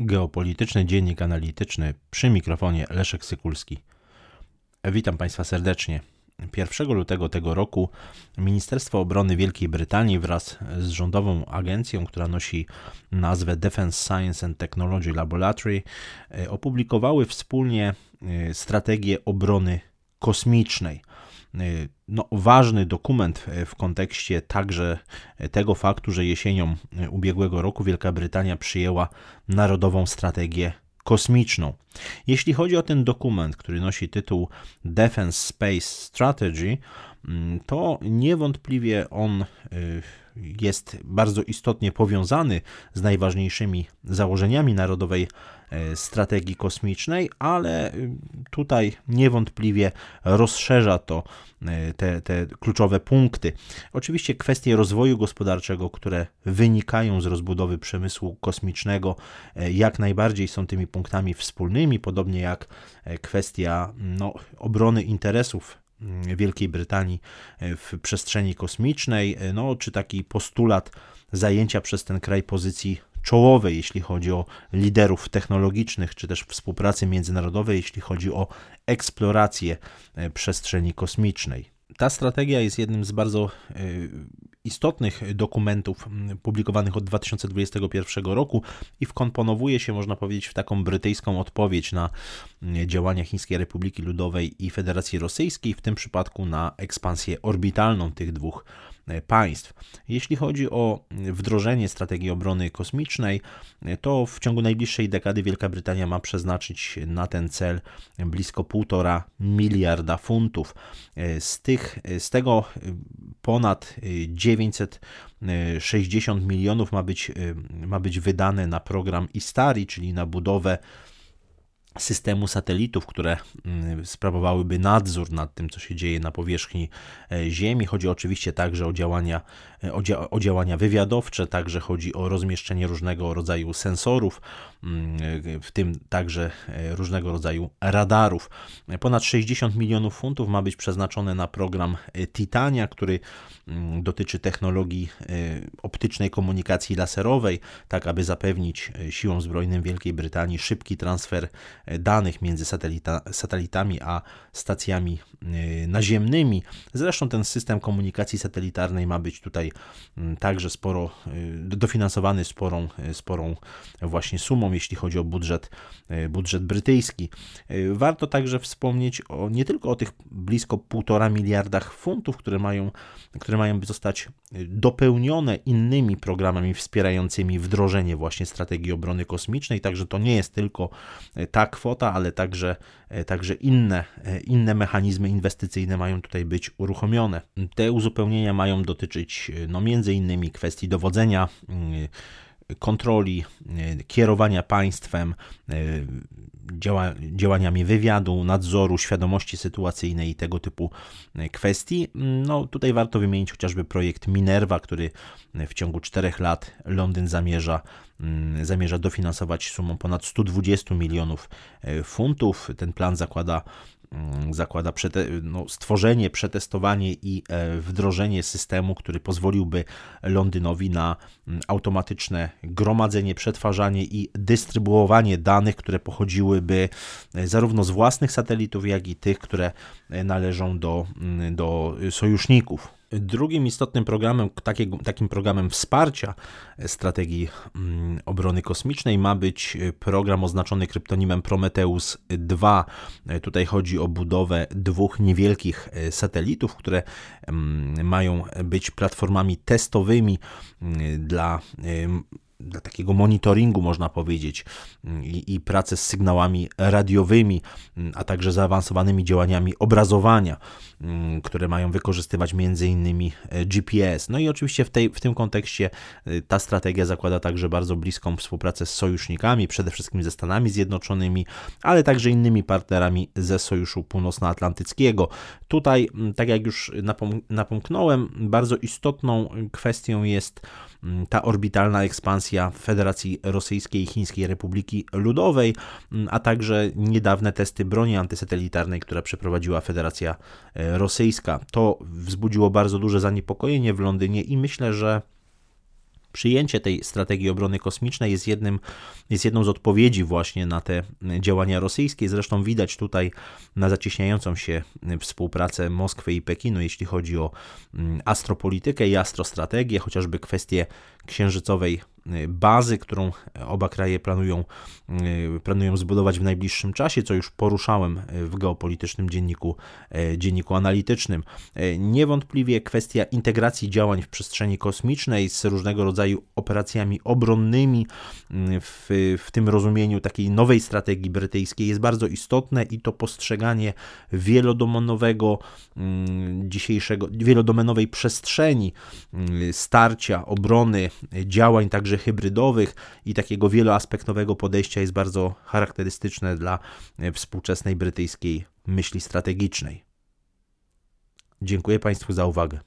Geopolityczny Dziennik Analityczny przy mikrofonie Leszek Sykulski. Witam Państwa serdecznie. 1 lutego tego roku Ministerstwo Obrony Wielkiej Brytanii wraz z rządową agencją, która nosi nazwę Defense Science and Technology Laboratory, e, opublikowały wspólnie e, strategię obrony kosmicznej. Y, no, ważny dokument y, w kontekście także tego faktu, że jesienią ubiegłego roku Wielka Brytania przyjęła Narodową Strategię Kosmiczną. Jeśli chodzi o ten dokument, który nosi tytuł Defense Space Strategy, to niewątpliwie on jest bardzo istotnie powiązany z najważniejszymi założeniami Narodowej e, Strategii Kosmicznej, ale y, tutaj niewątpliwie rozszerza to e, te, te kluczowe punkty. Oczywiście kwestie rozwoju gospodarczego, które wynikają z rozbudowy przemysłu kosmicznego, e, jak najbardziej są tymi punktami wspólnymi, podobnie jak kwestia no, obrony interesów Wielkiej Brytanii e, w przestrzeni kosmicznej, e, no, czy taki postulat zajęcia przez ten kraj pozycji czołowej, jeśli chodzi o liderów technologicznych, czy też współpracy międzynarodowej, jeśli chodzi o eksplorację e, przestrzeni kosmicznej. Ta strategia jest jednym z bardzo istotnych dokumentów publikowanych od 2021 roku i wkomponowuje się, można powiedzieć, w taką brytyjską odpowiedź na działania Chińskiej Republiki Ludowej i Federacji Rosyjskiej, w tym przypadku na ekspansję orbitalną tych dwóch E, państw. Jeśli chodzi o wdrożenie strategii obrony kosmicznej, e, to w ciągu najbliższej dekady Wielka Brytania ma przeznaczyć na ten cel blisko 1,5 miliarda funtów. E, z, tych, z tego ponad 960 milionów ma być, ma być wydane na program ISTARI, czyli na budowę systemu satelitów, które mm, sprawowałyby nadzór nad tym, co się dzieje na powierzchni e, Ziemi. Chodzi oczywiście także o działania, e, o, dzia o działania wywiadowcze, także chodzi o rozmieszczenie różnego rodzaju sensorów, mm, e, w tym także różnego rodzaju radarów. Ponad 60 milionów funtów ma być przeznaczone na program Titania, który mm, dotyczy technologii optycznej komunikacji laserowej, tak aby zapewnić siłom zbrojnym Wielkiej Brytanii szybki transfer danych między satelita, satelitami a stacjami y, naziemnymi. Zresztą ten system komunikacji satelitarnej ma być tutaj mm, także sporo y, dofinansowany sporą, y, sporą właśnie sumą, jeśli chodzi o budżet, budżet brytyjski. Warto także wspomnieć o, nie tylko o tych blisko 1,5 miliardach funtów, które mają, które mają zostać dopełnione innymi programami wspierającymi wdrożenie właśnie strategii obrony kosmicznej, także to nie jest tylko tak kwota, ale także, e, także inne, e, inne mechanizmy inwestycyjne mają tutaj być uruchomione. Te uzupełnienia mają dotyczyć e, no, między innymi kwestii dowodzenia mm, kontroli, kierowania państwem, działa, działaniami wywiadu, nadzoru, świadomości sytuacyjnej i tego typu kwestii. No, tutaj warto wymienić chociażby projekt Minerva, który w ciągu czterech lat Londyn zamierza Mm, zamierza dofinansować sumą ponad 120 milionów e, funtów. Ten plan zakłada mm, zakłada no, stworzenie, przetestowanie i e, wdrożenie systemu, który pozwoliłby Londynowi na mm, automatyczne gromadzenie, przetwarzanie i dystrybuowanie danych, które pochodziłyby e, zarówno z własnych satelitów, jak i tych, które należą do, do sojuszników. Drugim istotnym programem, takim programem wsparcia strategii mm, obrony kosmicznej ma być program oznaczony kryptonimem Prometheus 2. Tutaj chodzi o budowę dwóch niewielkich e, satelitów, które mm, mają być platformami testowymi mm, dla dla takiego monitoringu, można powiedzieć, i, i pracy z sygnałami radiowymi, a także zaawansowanymi działaniami obrazowania, mm, które mają wykorzystywać m.in. E, GPS. No i oczywiście w, tej, w tym kontekście e, ta strategia zakłada także bardzo bliską współpracę z sojusznikami, przede wszystkim ze Stanami Zjednoczonymi, ale także innymi partnerami ze Sojuszu Północnoatlantyckiego. Tutaj, tak jak już napomknąłem, bardzo istotną kwestią jest Mm, ta orbitalna ekspansja Federacji Rosyjskiej i Chińskiej Republiki Ludowej, mm, a także niedawne testy broni antysatelitarnej, które przeprowadziła Federacja e, Rosyjska. To wzbudziło bardzo duże zaniepokojenie w Londynie i myślę, że Przyjęcie tej strategii obrony kosmicznej jest, jednym, jest jedną z odpowiedzi właśnie na te działania rosyjskie. Zresztą widać tutaj na zacieśniającą się współpracę Moskwy i Pekinu, jeśli chodzi o mm, astropolitykę i astrostrategię, chociażby kwestie księżycowej bazy, którą oba kraje planują, y, planują zbudować w najbliższym czasie, co już poruszałem w geopolitycznym dzienniku, y, dzienniku analitycznym. Niewątpliwie kwestia integracji działań w przestrzeni kosmicznej z różnego rodzaju operacjami obronnymi w, w tym rozumieniu takiej nowej strategii brytyjskiej jest bardzo istotne i to postrzeganie wielodomenowego mm, dzisiejszego, wielodomenowej przestrzeni starcia, obrony, działań także hybrydowych i takiego wieloaspektowego podejścia jest bardzo charakterystyczne dla e, współczesnej brytyjskiej myśli strategicznej. Dziękuję Państwu za uwagę.